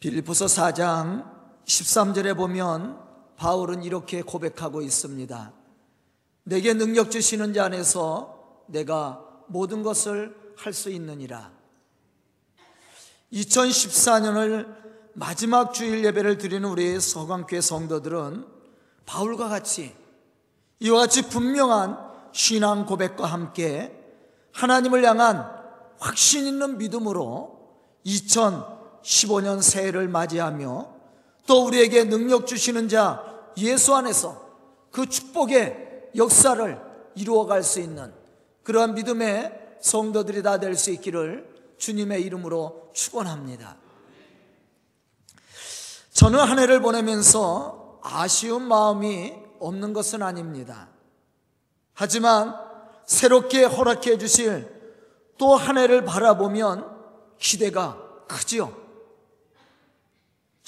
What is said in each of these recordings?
빌립보서 4장 13절에 보면 바울은 이렇게 고백하고 있습니다. 내게 능력 주시는 자 안에서 내가 모든 것을 할 수 있느니라. 2014년을 마지막 주일 예배를 드리는 우리 서강교회 성도들은 바울과 같이 이와 같이 분명한 신앙 고백과 함께 하나님을 향한 확신 있는 믿음으로 2015년 새해를 맞이하며 또 우리에게 능력 주시는 자 예수 안에서 그 축복의 역사를 이루어갈 수 있는 그러한 믿음의 성도들이 다 될 수 있기를 주님의 이름으로 축원합니다. 저는 한 해를 보내면서 아쉬운 마음이 없는 것은 아닙니다. 하지만 새롭게 허락해 주실 또 한 해를 바라보면 기대가 크지요.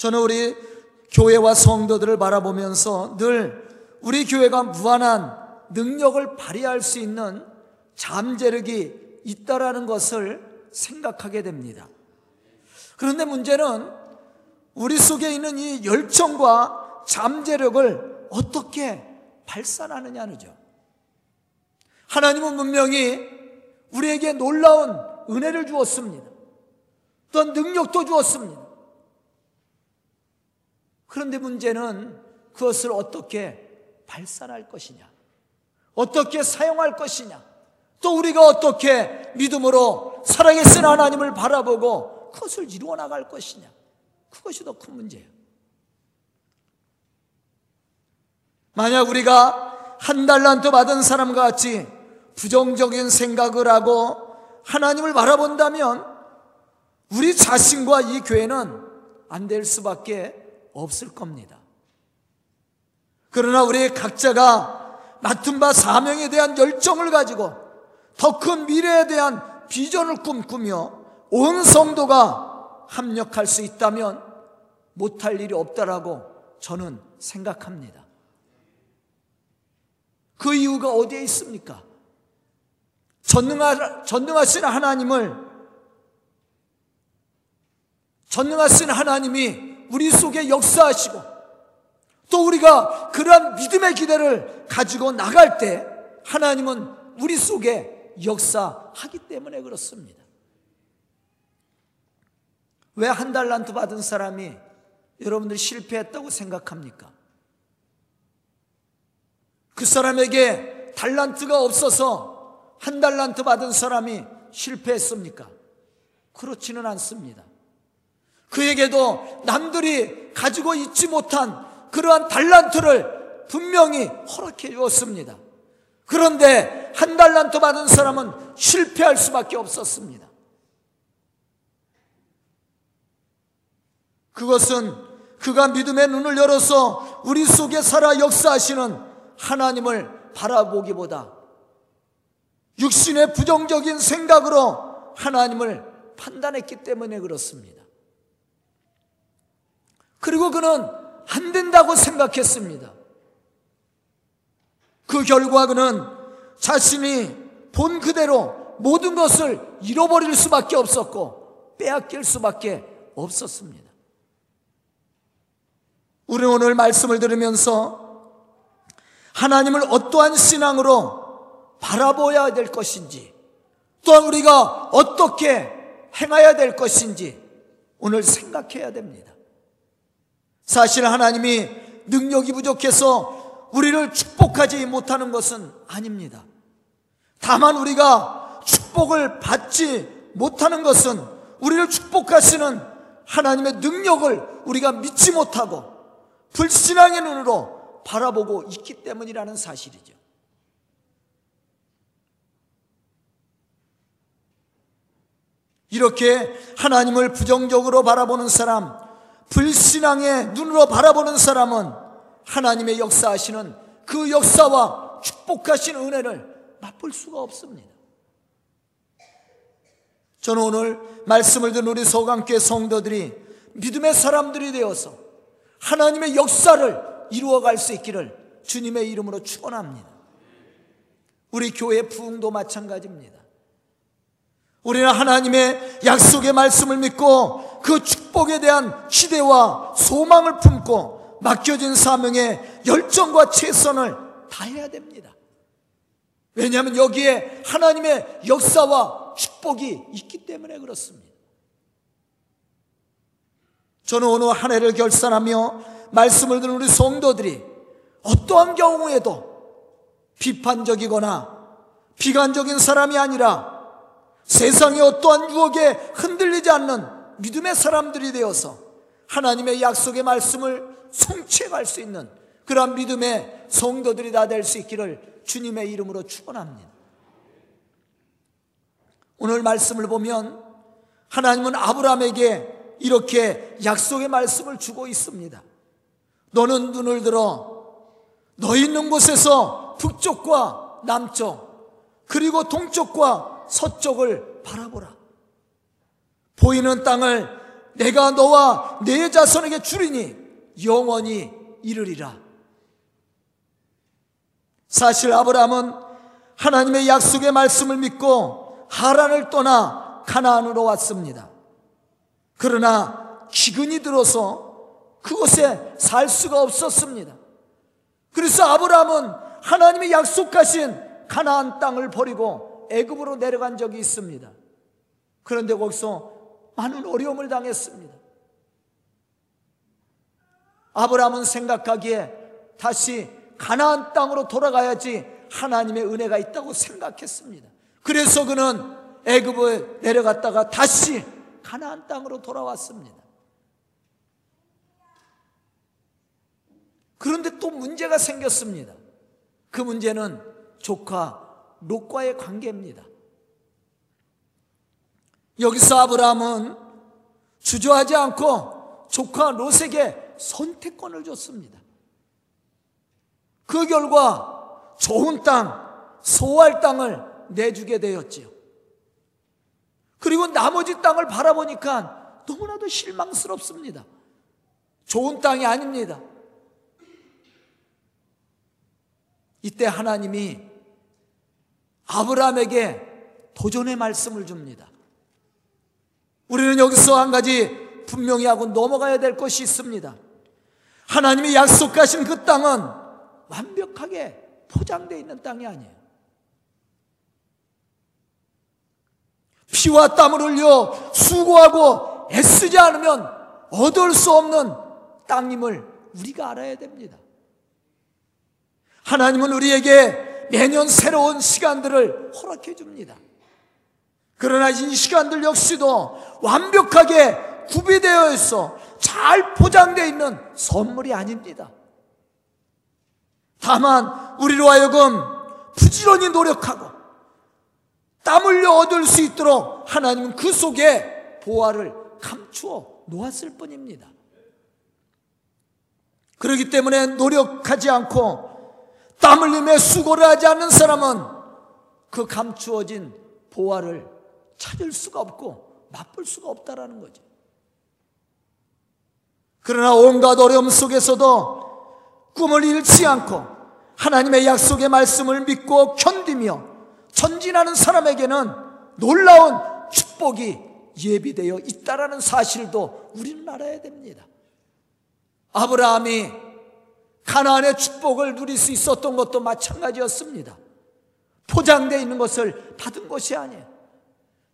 저는 우리 교회와 성도들을 바라보면서 늘 우리 교회가 무한한 능력을 발휘할 수 있는 잠재력이 있다라는 것을 생각하게 됩니다. 그런데 문제는 우리 속에 있는 이 열정과 잠재력을 어떻게 발산하느냐는죠. 하나님은 분명히 우리에게 놀라운 은혜를 주었습니다. 또 능력도 주었습니다. 그런데 문제는 그것을 어떻게 발산할 것이냐, 어떻게 사용할 것이냐, 또 우리가 어떻게 믿음으로 살아계신 하나님을 바라보고 그것을 이루어 나갈 것이냐, 그것이 더 큰 문제예요. 만약 우리가 한 달란트 받은 사람과 같이 부정적인 생각을 하고 하나님을 바라본다면 우리 자신과 이 교회는 안 될 수밖에 없을 겁니다. 그러나 우리 각자가 맡은 바 사명에 대한 열정을 가지고 더 큰 미래에 대한 비전을 꿈꾸며 온 성도가 합력할 수 있다면 못할 일이 없다라고 저는 생각합니다. 그 이유가 어디에 있습니까? 전능하, 전능하신 하나님을 전능하신 하나님이 우리 속에 역사하시고 또 우리가 그러한 믿음의 기대를 가지고 나갈 때 하나님은 우리 속에 역사하기 때문에 그렇습니다. 왜 한 달란트 받은 사람이 여러분들 실패했다고 생각합니까? 그 사람에게 달란트가 없어서 한 달란트 받은 사람이 실패했습니까? 그렇지는 않습니다. 그에게도 남들이 가지고 있지 못한 그러한 달란트를 분명히 허락해 주었습니다. 그런데 한 달란트 받은 사람은 실패할 수밖에 없었습니다. 그것은 그가 믿음의 눈을 열어서 우리 속에 살아 역사하시는 하나님을 바라보기보다 육신의 부정적인 생각으로 하나님을 판단했기 때문에 그렇습니다. 그리고 그는 안 된다고 생각했습니다. 그 결과 그는 자신이 본 그대로 모든 것을 잃어버릴 수밖에 없었고 빼앗길 수밖에 없었습니다. 우리 오늘 말씀을 들으면서 하나님을 어떠한 신앙으로 바라보아야 될 것인지 또한 우리가 어떻게 행해야 될 것인지 오늘 생각해야 됩니다. 사실 하나님이 능력이 부족해서 우리를 축복하지 못하는 것은 아닙니다. 다만 우리가 축복을 받지 못하는 것은 우리를 축복하시는 하나님의 능력을 우리가 믿지 못하고 불신앙의 눈으로 바라보고 있기 때문이라는 사실이죠. 이렇게 하나님을 부정적으로 바라보는 사람, 불신앙의 눈으로 바라보는 사람은 하나님의 역사하시는 그 역사와 축복하신 은혜를 맛볼 수가 없습니다. 저는 오늘 말씀을 듣는 우리 소강교 성도들이 믿음의 사람들이 되어서 하나님의 역사를 이루어갈 수 있기를 주님의 이름으로 축원합니다. 우리 교회 부흥도 마찬가지입니다. 우리는 하나님의 약속의 말씀을 믿고 그 축복에 대한 기대와 소망을 품고 맡겨진 사명에 열정과 최선을 다해야 됩니다. 왜냐하면 여기에 하나님의 역사와 축복이 있기 때문에 그렇습니다. 저는 오늘 한 해를 결산하며 말씀을 듣는 우리 성도들이 어떠한 경우에도 비판적이거나 비관적인 사람이 아니라 세상의 어떠한 유혹에 흔들리지 않는 믿음의 사람들이 되어서 하나님의 약속의 말씀을 성취해 수 있는 그러한 믿음의 성도들이 다 될 수 있기를 주님의 이름으로 축원합니다. 오늘 말씀을 보면 하나님은 아브라함에게 이렇게 약속의 말씀을 주고 있습니다. 너는 눈을 들어 너 있는 곳에서 북쪽과 남쪽 그리고 동쪽과 서쪽을 바라보라. 보이는 땅을 내가 너와 내 자손에게 주리니 영원히 이르리라. 사실 아브라함은 하나님의 약속의 말씀을 믿고 하란을 떠나 가나안으로 왔습니다. 그러나 기근이 들어서 그곳에 살 수가 없었습니다. 그래서 아브라함은 하나님의 약속하신 가나안 땅을 버리고 애굽으로 내려간 적이 있습니다. 그런데 거기서 많은 어려움을 당했습니다. 아브라함은 생각하기에 다시 가나안 땅으로 돌아가야지 하나님의 은혜가 있다고 생각했습니다. 그래서 그는 애굽에 내려갔다가 다시 가나안 땅으로 돌아왔습니다. 그런데 또 문제가 생겼습니다. 그 문제는 조카 롯과의 관계입니다. 여기서 아브라함은 주저하지 않고 조카 롯에게 선택권을 줬습니다. 그 결과 좋은 땅, 소할 땅을 내주게 되었지요. 그리고 나머지 땅을 바라보니까 너무나도 실망스럽습니다. 좋은 땅이 아닙니다. 이때 하나님이 아브라함에게 도전의 말씀을 줍니다. 우리는 여기서 한 가지 분명히 하고 넘어가야 될 것이 있습니다. 하나님이 약속하신 그 땅은 완벽하게 포장되어 있는 땅이 아니에요. 피와 땀을 흘려 수고하고 애쓰지 않으면 얻을 수 없는 땅임을 우리가 알아야 됩니다. 하나님은 우리에게 매년 새로운 시간들을 허락해 줍니다. 그러나 이 시간들 역시도 완벽하게 구비되어 있어 잘 포장되어 있는 선물이 아닙니다. 다만 우리로 하여금 부지런히 노력하고 땀 흘려 얻을 수 있도록 하나님은 그 속에 보화를 감추어 놓았을 뿐입니다. 그렇기 때문에 노력하지 않고 땀 흘림에 수고를 하지 않는 사람은 그 감추어진 보화를 찾을 수가 없고 맛볼 수가 없다라는 거죠. 그러나 온갖 어려움 속에서도 꿈을 잃지 않고 하나님의 약속의 말씀을 믿고 견디며 전진하는 사람에게는 놀라운 축복이 예비되어 있다라는 사실도 우리는 알아야 됩니다. 아브라함이 가나안의 축복을 누릴 수 있었던 것도 마찬가지였습니다. 포장되어 있는 것을 받은 것이 아니에요.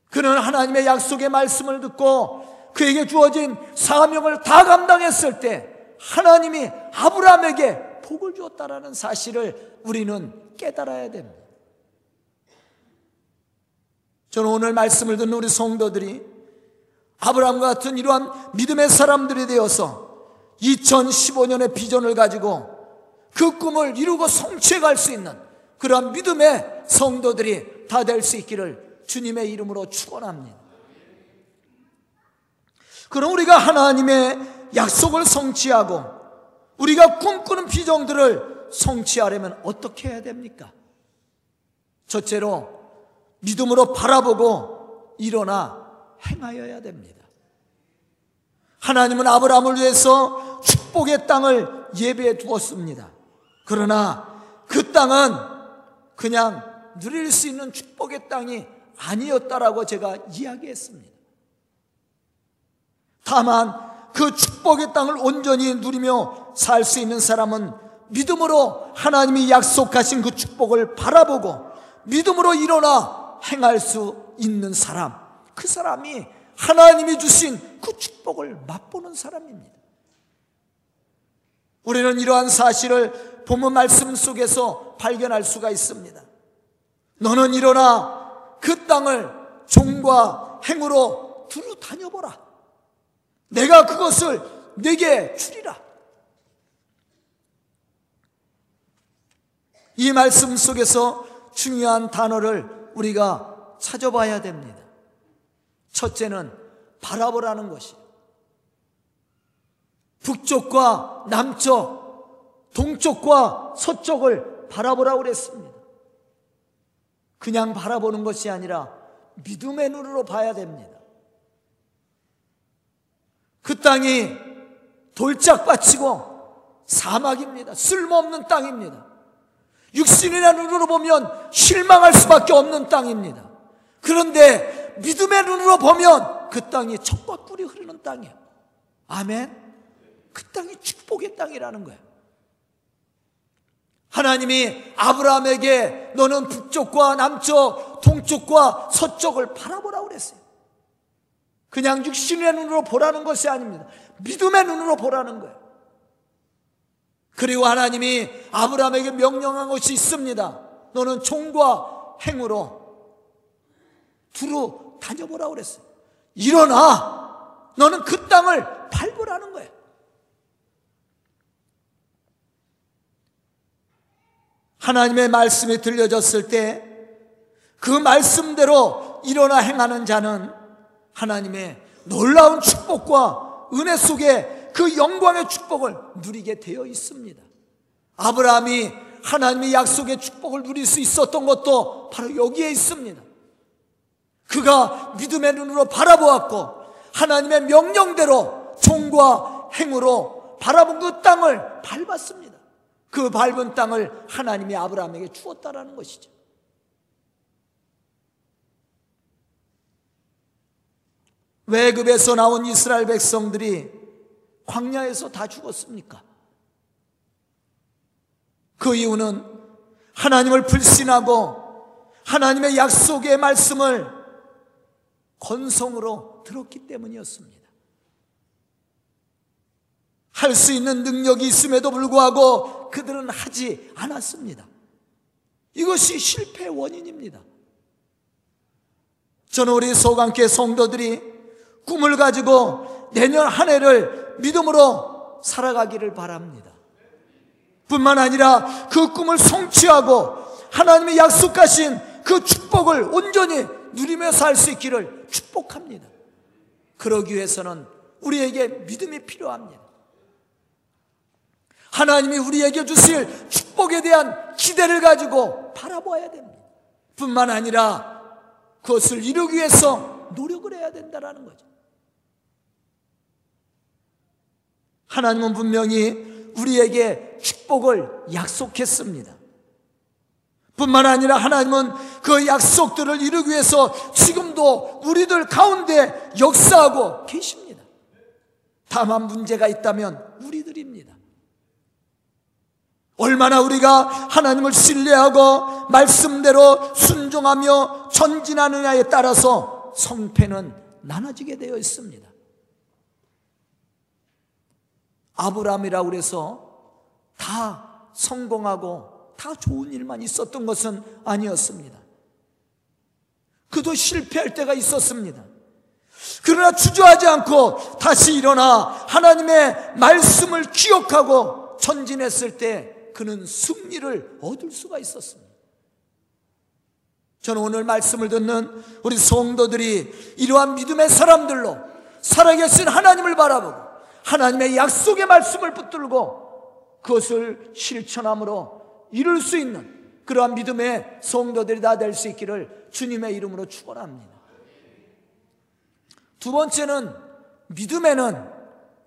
그는 하나님의 약속의 말씀을 듣고 그에게 주어진 사명을 다 감당했을 때 하나님이 아브라함에게 복을 주었다라는 사실을 우리는 깨달아야 됩니다. 저는 오늘 말씀을 듣는 우리 성도들이 아브라함과 같은 이러한 믿음의 사람들이 되어서 2015년의 비전을 가지고 그 꿈을 이루고 성취해 갈 수 있는 그러한 믿음의 성도들이 다 될 수 있기를 주님의 이름으로 축원합니다. 그럼 우리가 하나님의 약속을 성취하고 우리가 꿈꾸는 비전들을 성취하려면 어떻게 해야 됩니까? 첫째로 믿음으로 바라보고 일어나 행하여야 됩니다. 하나님은 아브라함을 위해서 축복의 땅을 예배해 두었습니다. 그러나 그 땅은 그냥 누릴 수 있는 축복의 땅이 아니었다라고 제가 이야기했습니다. 다만 그 축복의 땅을 온전히 누리며 살 수 있는 사람은 믿음으로 하나님이 약속하신 그 축복을 바라보고 믿음으로 일어나 행할 수 있는 사람. 그 사람이 하나님이 주신 그 축복을 맛보는 사람입니다. 우리는 이러한 사실을 본문 말씀 속에서 발견할 수가 있습니다. 너는 일어나 그 땅을 종과 행으로 두루 다녀보라. 내가 그것을 내게 주리라. 이 말씀 속에서 중요한 단어를 우리가 찾아봐야 됩니다. 첫째는 바라보라는 것이 북쪽과 남쪽, 동쪽과 서쪽을 바라보라고 그랬습니다. 그냥 바라보는 것이 아니라 믿음의 눈으로 봐야 됩니다. 그 땅이 돌짝밭이고 사막입니다. 쓸모없는 땅입니다. 육신이나 눈으로 보면 실망할 수밖에 없는 땅입니다. 그런데 믿음의 눈으로 보면 그 땅이 척과 꿀이 흐르는 땅이에요. 아멘. 그 땅이 축복의 땅이라는 거예요. 하나님이 아브라함에게 너는 북쪽과 남쪽, 동쪽과 서쪽을 바라보라고 그랬어요. 그냥 육신의 눈으로 보라는 것이 아닙니다. 믿음의 눈으로 보라는 거예요. 그리고 하나님이 아브라함에게 명령한 것이 있습니다. 너는 총과 행으로 두루 다녀보라고 그랬어요. 일어나! 너는 그 땅을 밟으라는 거예요. 하나님의 말씀이 들려졌을 때 그 말씀대로 일어나 행하는 자는 하나님의 놀라운 축복과 은혜 속에 그 영광의 축복을 누리게 되어 있습니다. 아브라함이 하나님의 약속의 축복을 누릴 수 있었던 것도 바로 여기에 있습니다. 그가 믿음의 눈으로 바라보았고 하나님의 명령대로 종과 행으로 바라본 그 땅을 밟았습니다. 그 밟은 땅을 하나님이 아브라함에게 주었다라는 것이죠. 외급에서 나온 이스라엘 백성들이 광야에서 다 죽었습니까? 그 이유는 하나님을 불신하고 하나님의 약속의 말씀을 건성으로 들었기 때문이었습니다. 할 수 있는 능력이 있음에도 불구하고 그들은 하지 않았습니다. 이것이 실패의 원인입니다. 저는 우리 소강교 성도들이 꿈을 가지고 내년 한 해를 믿음으로 살아가기를 바랍니다. 뿐만 아니라 그 꿈을 성취하고 하나님의 약속하신 그 축복을 온전히 누리며 살 수 있기를 축복합니다. 그러기 위해서는 우리에게 믿음이 필요합니다. 하나님이 우리에게 주실 축복에 대한 기대를 가지고 바라봐야 됩니다. 뿐만 아니라 그것을 이루기 위해서 노력을 해야 된다는 거죠. 하나님은 분명히 우리에게 축복을 약속했습니다. 뿐만 아니라 하나님은 그 약속들을 이루기 위해서 지금도 우리들 가운데 역사하고 계십니다. 다만 문제가 있다면 우리들입니다. 얼마나 우리가 하나님을 신뢰하고 말씀대로 순종하며 전진하느냐에 따라서 성패는 나눠지게 되어 있습니다. 아브라함이라고 그래서 다 성공하고 다 좋은 일만 있었던 것은 아니었습니다. 그도 실패할 때가 있었습니다. 그러나 주저하지 않고 다시 일어나 하나님의 말씀을 기억하고 전진했을 때 그는 승리를 얻을 수가 있었습니다. 저는 오늘 말씀을 듣는 우리 성도들이 이러한 믿음의 사람들로 살아계신 하나님을 바라보고 하나님의 약속의 말씀을 붙들고 그것을 실천함으로 이룰 수 있는 그러한 믿음의 성도들이 다 될 수 있기를 주님의 이름으로 축원합니다. 두 번째는 믿음에는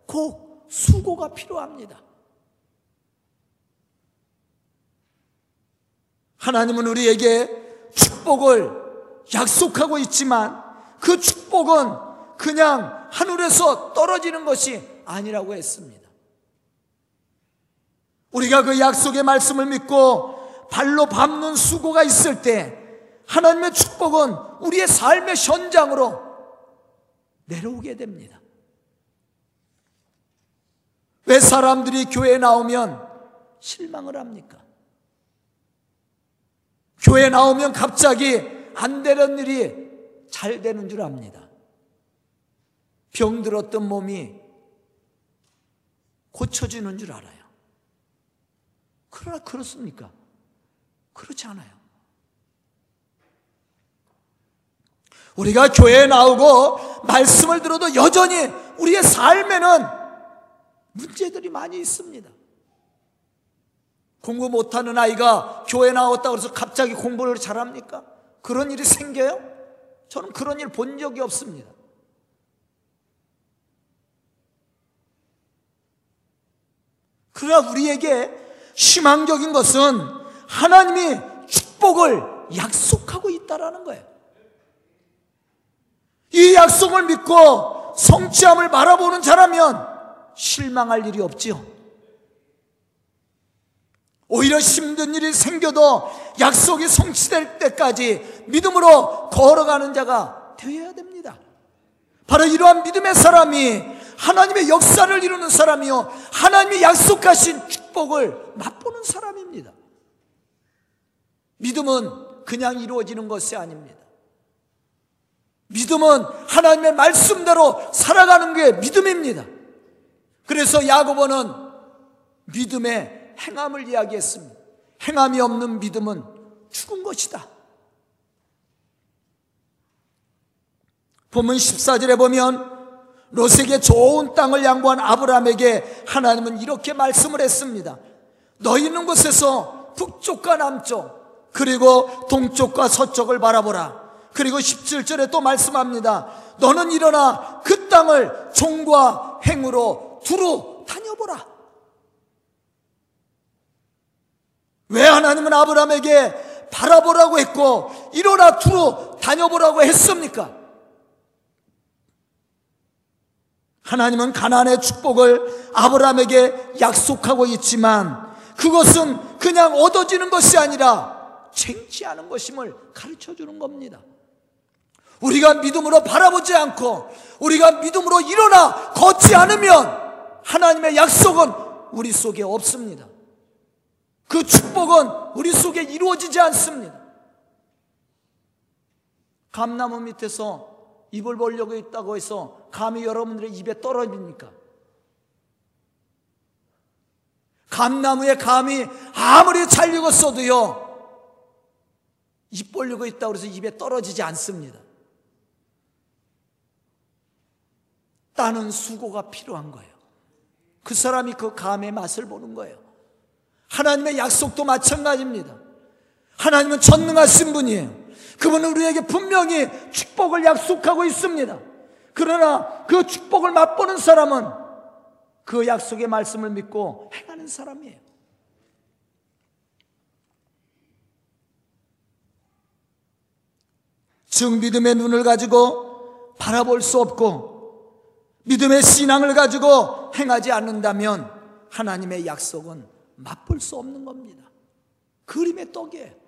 꼭 수고가 필요합니다. 하나님은 우리에게 축복을 약속하고 있지만 그 축복은 그냥 하늘에서 떨어지는 것이 아니라고 했습니다. 우리가 그 약속의 말씀을 믿고 발로 밟는 수고가 있을 때 하나님의 축복은 우리의 삶의 현장으로 내려오게 됩니다. 왜 사람들이 교회에 나오면 실망을 합니까? 교회 나오면 갑자기 안 되는 일이 잘 되는 줄 압니다. 병들었던 몸이 고쳐지는 줄 알아요. 그러나 그렇습니까? 그렇지 않아요. 우리가 교회에 나오고 말씀을 들어도 여전히 우리의 삶에는 문제들이 많이 있습니다. 공부 못하는 아이가 교회 나왔다고 해서 갑자기 공부를 잘합니까? 그런 일이 생겨요? 저는 그런 일 본 적이 없습니다. 그러나 우리에게 희망적인 것은 하나님이 축복을 약속하고 있다라는 거예요. 이 약속을 믿고 성취함을 바라보는 자라면 실망할 일이 없지요. 오히려 힘든 일이 생겨도 약속이 성취될 때까지 믿음으로 걸어가는 자가 되어야 됩니다. 바로 이러한 믿음의 사람이 하나님의 역사를 이루는 사람이요. 하나님이 약속하신 축복을 맛보는 사람입니다. 믿음은 그냥 이루어지는 것이 아닙니다. 믿음은 하나님의 말씀대로 살아가는 게 믿음입니다. 그래서 야고보는 믿음의 행함을 이야기했습니다. 행함이 없는 믿음은 죽은 것이다. 본문 14절에 보면 롯에게 좋은 땅을 양보한 아브라함에게 하나님은 이렇게 말씀을 했습니다. 너희 있는 곳에서 북쪽과 남쪽 그리고 동쪽과 서쪽을 바라보라. 그리고 17절에 또 말씀합니다. 너는 일어나 그 땅을 종과 행으로 두루 다녀보라. 왜 하나님은 아브라함에게 바라보라고 했고 일어나 두루 다녀보라고 했습니까? 하나님은 가나안의 축복을 아브라함에게 약속하고 있지만 그것은 그냥 얻어지는 것이 아니라 쟁취하는 것임을 가르쳐 주는 겁니다. 우리가 믿음으로 바라보지 않고 우리가 믿음으로 일어나 걷지 않으면 하나님의 약속은 우리 속에 없습니다. 그 축복은 우리 속에 이루어지지 않습니다. 감나무 밑에서 입을 벌려고 있다고 해서 감이 여러분들의 입에 떨어집니까? 감나무에 감이 아무리 잘 익었어도요, 입 벌리고 있다고 해서 입에 떨어지지 않습니다. 따는 수고가 필요한 거예요. 그 사람이 그 감의 맛을 보는 거예요. 하나님의 약속도 마찬가지입니다. 하나님은 전능하신 분이에요. 그분은 우리에게 분명히 축복을 약속하고 있습니다. 그러나 그 축복을 맛보는 사람은 그 약속의 말씀을 믿고 행하는 사람이에요. 즉 믿음의 눈을 가지고 바라볼 수 없고 믿음의 신앙을 가지고 행하지 않는다면 하나님의 약속은 맛볼 수 없는 겁니다. 그림의 떡이에요.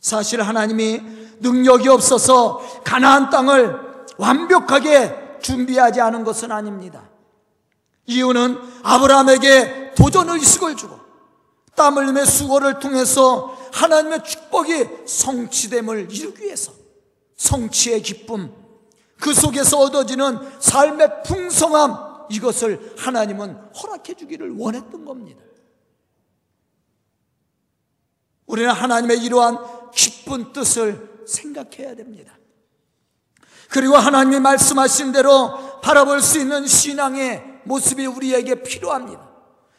사실 하나님이 능력이 없어서 가나안 땅을 완벽하게 준비하지 않은 것은 아닙니다. 이유는 아브라함에게 도전 의식을 주고 땀 흘림의 수고를 통해서 하나님의 축복이 성취됨을 이루기 위해서 성취의 기쁨, 그 속에서 얻어지는 삶의 풍성함 이것을 하나님은 허락해 주기를 원했던 겁니다. 우리는 하나님의 이러한 기쁜 뜻을 생각해야 됩니다. 그리고 하나님이 말씀하신 대로 바라볼 수 있는 신앙의 모습이 우리에게 필요합니다.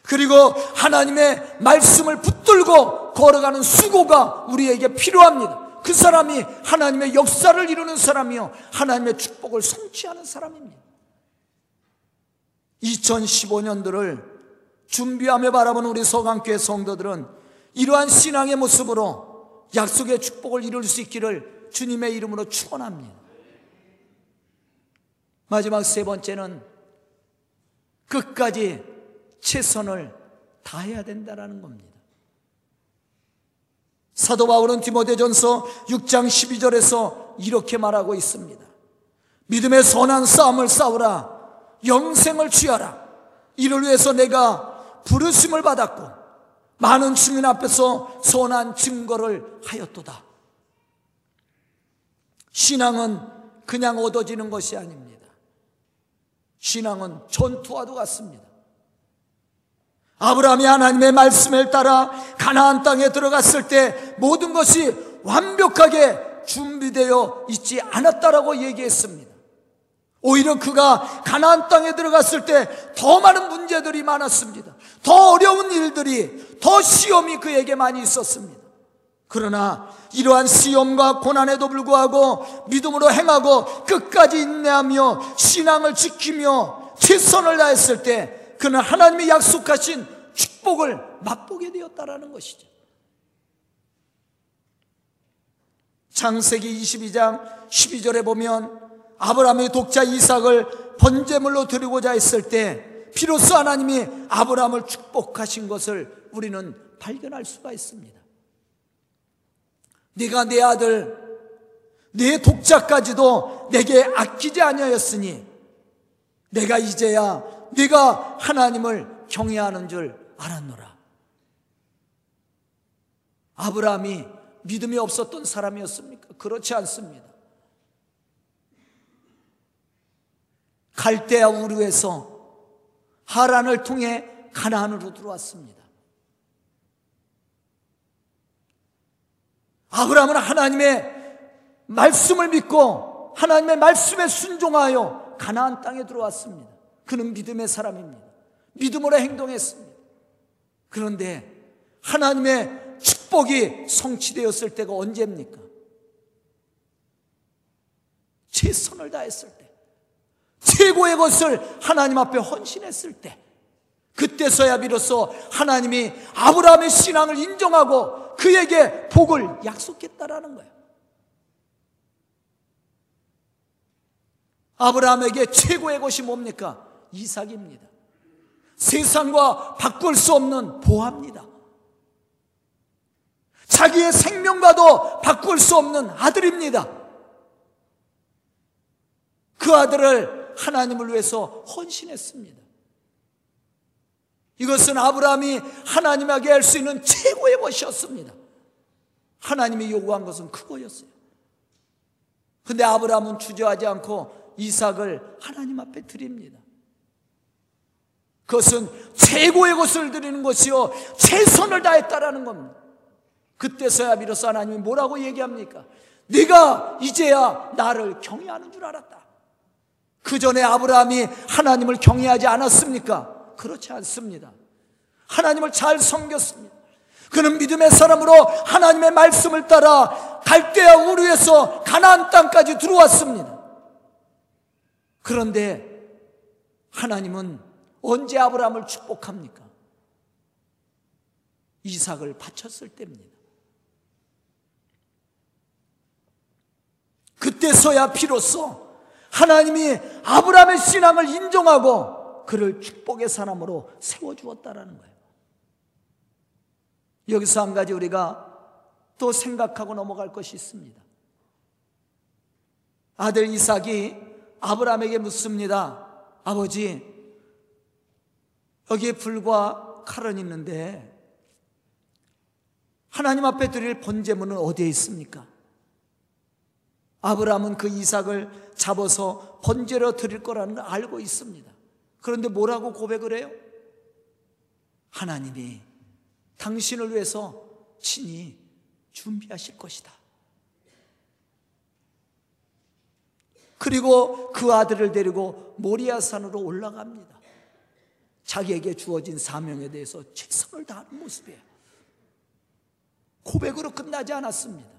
그리고 하나님의 말씀을 붙들고 걸어가는 수고가 우리에게 필요합니다. 그 사람이 하나님의 역사를 이루는 사람이요. 하나님의 축복을 성취하는 사람입니다. 2015년도를 준비하며 바라보는 우리 서강교회 성도들은 이러한 신앙의 모습으로 약속의 축복을 이룰 수 있기를 주님의 이름으로 축원합니다. 마지막 세 번째는 끝까지 최선을 다해야 된다라는 겁니다. 사도 바울은 디모데전서 6장 12절에서 이렇게 말하고 있습니다. 믿음의 선한 싸움을 싸우라. 영생을 취하라. 이를 위해서 내가 부르심을 받았고 많은 주민 앞에서 선한 증거를 하였도다. 신앙은 그냥 얻어지는 것이 아닙니다. 신앙은 전투와도 같습니다. 아브라함이 하나님의 말씀을 따라 가나안 땅에 들어갔을 때 모든 것이 완벽하게 준비되어 있지 않았다라고 얘기했습니다. 오히려 그가 가나안 땅에 들어갔을 때 더 많은 문제들이 많았습니다. 더 어려운 일들이, 더 시험이 그에게 많이 있었습니다. 그러나 이러한 시험과 고난에도 불구하고 믿음으로 행하고 끝까지 인내하며 신앙을 지키며 최선을 다했을 때 그는 하나님이 약속하신 축복을 맛보게 되었다라는 것이죠. 창세기 22장 12절에 보면 아브라함의 독자 이삭을 번제물로 드리고자 했을 때 비로소 하나님이 아브라함을 축복하신 것을 우리는 발견할 수가 있습니다. 네가 내 아들 내 독자까지도 내게 아끼지 아니하였으니 내가 이제야 네가 하나님을 경외하는 줄 알았노라. 아브라함이 믿음이 없었던 사람이었습니까? 그렇지 않습니다. 갈대아 우르에서 하란을 통해 가나안으로 들어왔습니다. 아브라함은 하나님의 말씀을 믿고 하나님의 말씀에 순종하여 가나안 땅에 들어왔습니다. 그는 믿음의 사람입니다. 믿음으로 행동했습니다. 그런데 하나님의 축복이 성취되었을 때가 언제입니까? 최선을 다했을 때. 최고의 것을 하나님 앞에 헌신했을 때 그때서야 비로소 하나님이 아브라함의 신앙을 인정하고 그에게 복을 약속했다라는 거예요. 아브라함에게 최고의 것이 뭡니까? 이삭입니다. 세상과 바꿀 수 없는 보합니다. 자기의 생명과도 바꿀 수 없는 아들입니다. 그 아들을 하나님을 위해서 헌신했습니다. 이것은 아브라함이 하나님에게 할 수 있는 최고의 것이었습니다. 하나님이 요구한 것은 그거였어요. 근데 아브라함은 주저하지 않고 이삭을 하나님 앞에 드립니다. 그것은 최고의 것을 드리는 것이요. 최선을 다했다라는 겁니다. 그때서야 비로소 하나님이 뭐라고 얘기합니까? 네가 이제야 나를 경외하는 줄 알았다. 그 전에 아브라함이 하나님을 경외하지 않았습니까? 그렇지 않습니다. 하나님을 잘 섬겼습니다. 그는 믿음의 사람으로 하나님의 말씀을 따라 갈대아 우르에서 가나안 땅까지 들어왔습니다. 그런데 하나님은 언제 아브라함을 축복합니까? 이삭을 바쳤을 때입니다. 그때서야 비로소 하나님이 아브라함의 신앙을 인정하고 그를 축복의 사람으로 세워주었다라는 거예요. 여기서 한 가지 우리가 또 생각하고 넘어갈 것이 있습니다. 아들 이삭이 아브라함에게 묻습니다. 아버지, 여기에 불과 칼은 있는데 하나님 앞에 드릴 번제물은 어디에 있습니까? 아브라함은 그 이삭을 잡아서 번제로 드릴 거라는 걸 알고 있습니다. 그런데 뭐라고 고백을 해요? 하나님이 당신을 위해서 친히 준비하실 것이다. 그리고 그 아들을 데리고 모리아산으로 올라갑니다. 자기에게 주어진 사명에 대해서 최선을 다하는 모습이에요. 고백으로 끝나지 않았습니다.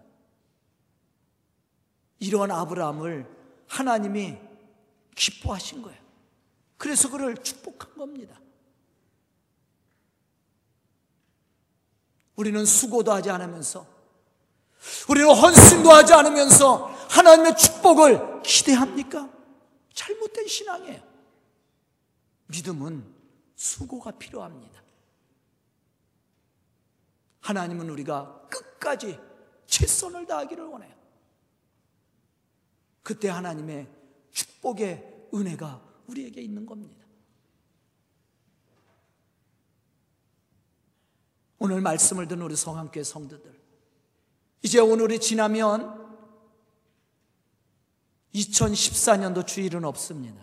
이러한 아브라함을 하나님이 기뻐하신 거예요. 그래서 그를 축복한 겁니다. 우리는 수고도 하지 않으면서 우리는 헌신도 하지 않으면서 하나님의 축복을 기대합니까? 잘못된 신앙이에요. 믿음은 수고가 필요합니다. 하나님은 우리가 끝까지 최선을 다하기를 원해요. 그때 하나님의 축복의 은혜가 우리에게 있는 겁니다. 오늘 말씀을 듣는 우리 성함교회 성도들, 이제 오늘이 지나면 2014년도 주일은 없습니다.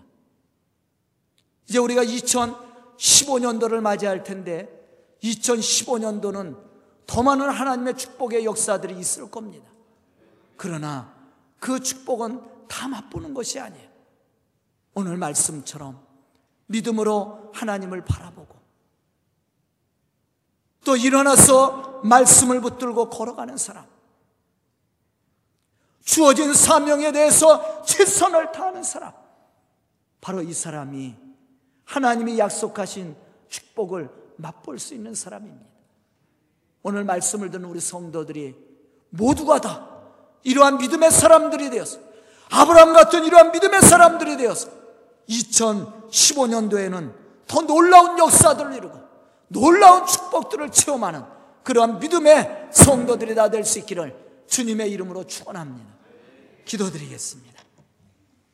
이제 우리가 2015년도를 맞이할 텐데 2015년도는 더 많은 하나님의 축복의 역사들이 있을 겁니다. 그러나 그 축복은 다 맛보는 것이 아니에요. 오늘 말씀처럼 믿음으로 하나님을 바라보고 또 일어나서 말씀을 붙들고 걸어가는 사람. 주어진 사명에 대해서 최선을 다하는 사람. 바로 이 사람이 하나님이 약속하신 축복을 맛볼 수 있는 사람입니다. 오늘 말씀을 듣는 우리 성도들이 모두가 다 이러한 믿음의 사람들이 되어서 아브라함 같은 이러한 믿음의 사람들이 되어서 2015년도에는 더 놀라운 역사들을 이루고 놀라운 축복들을 체험하는 그러한 믿음의 성도들이 다 될 수 있기를 주님의 이름으로 축원합니다. 기도드리겠습니다.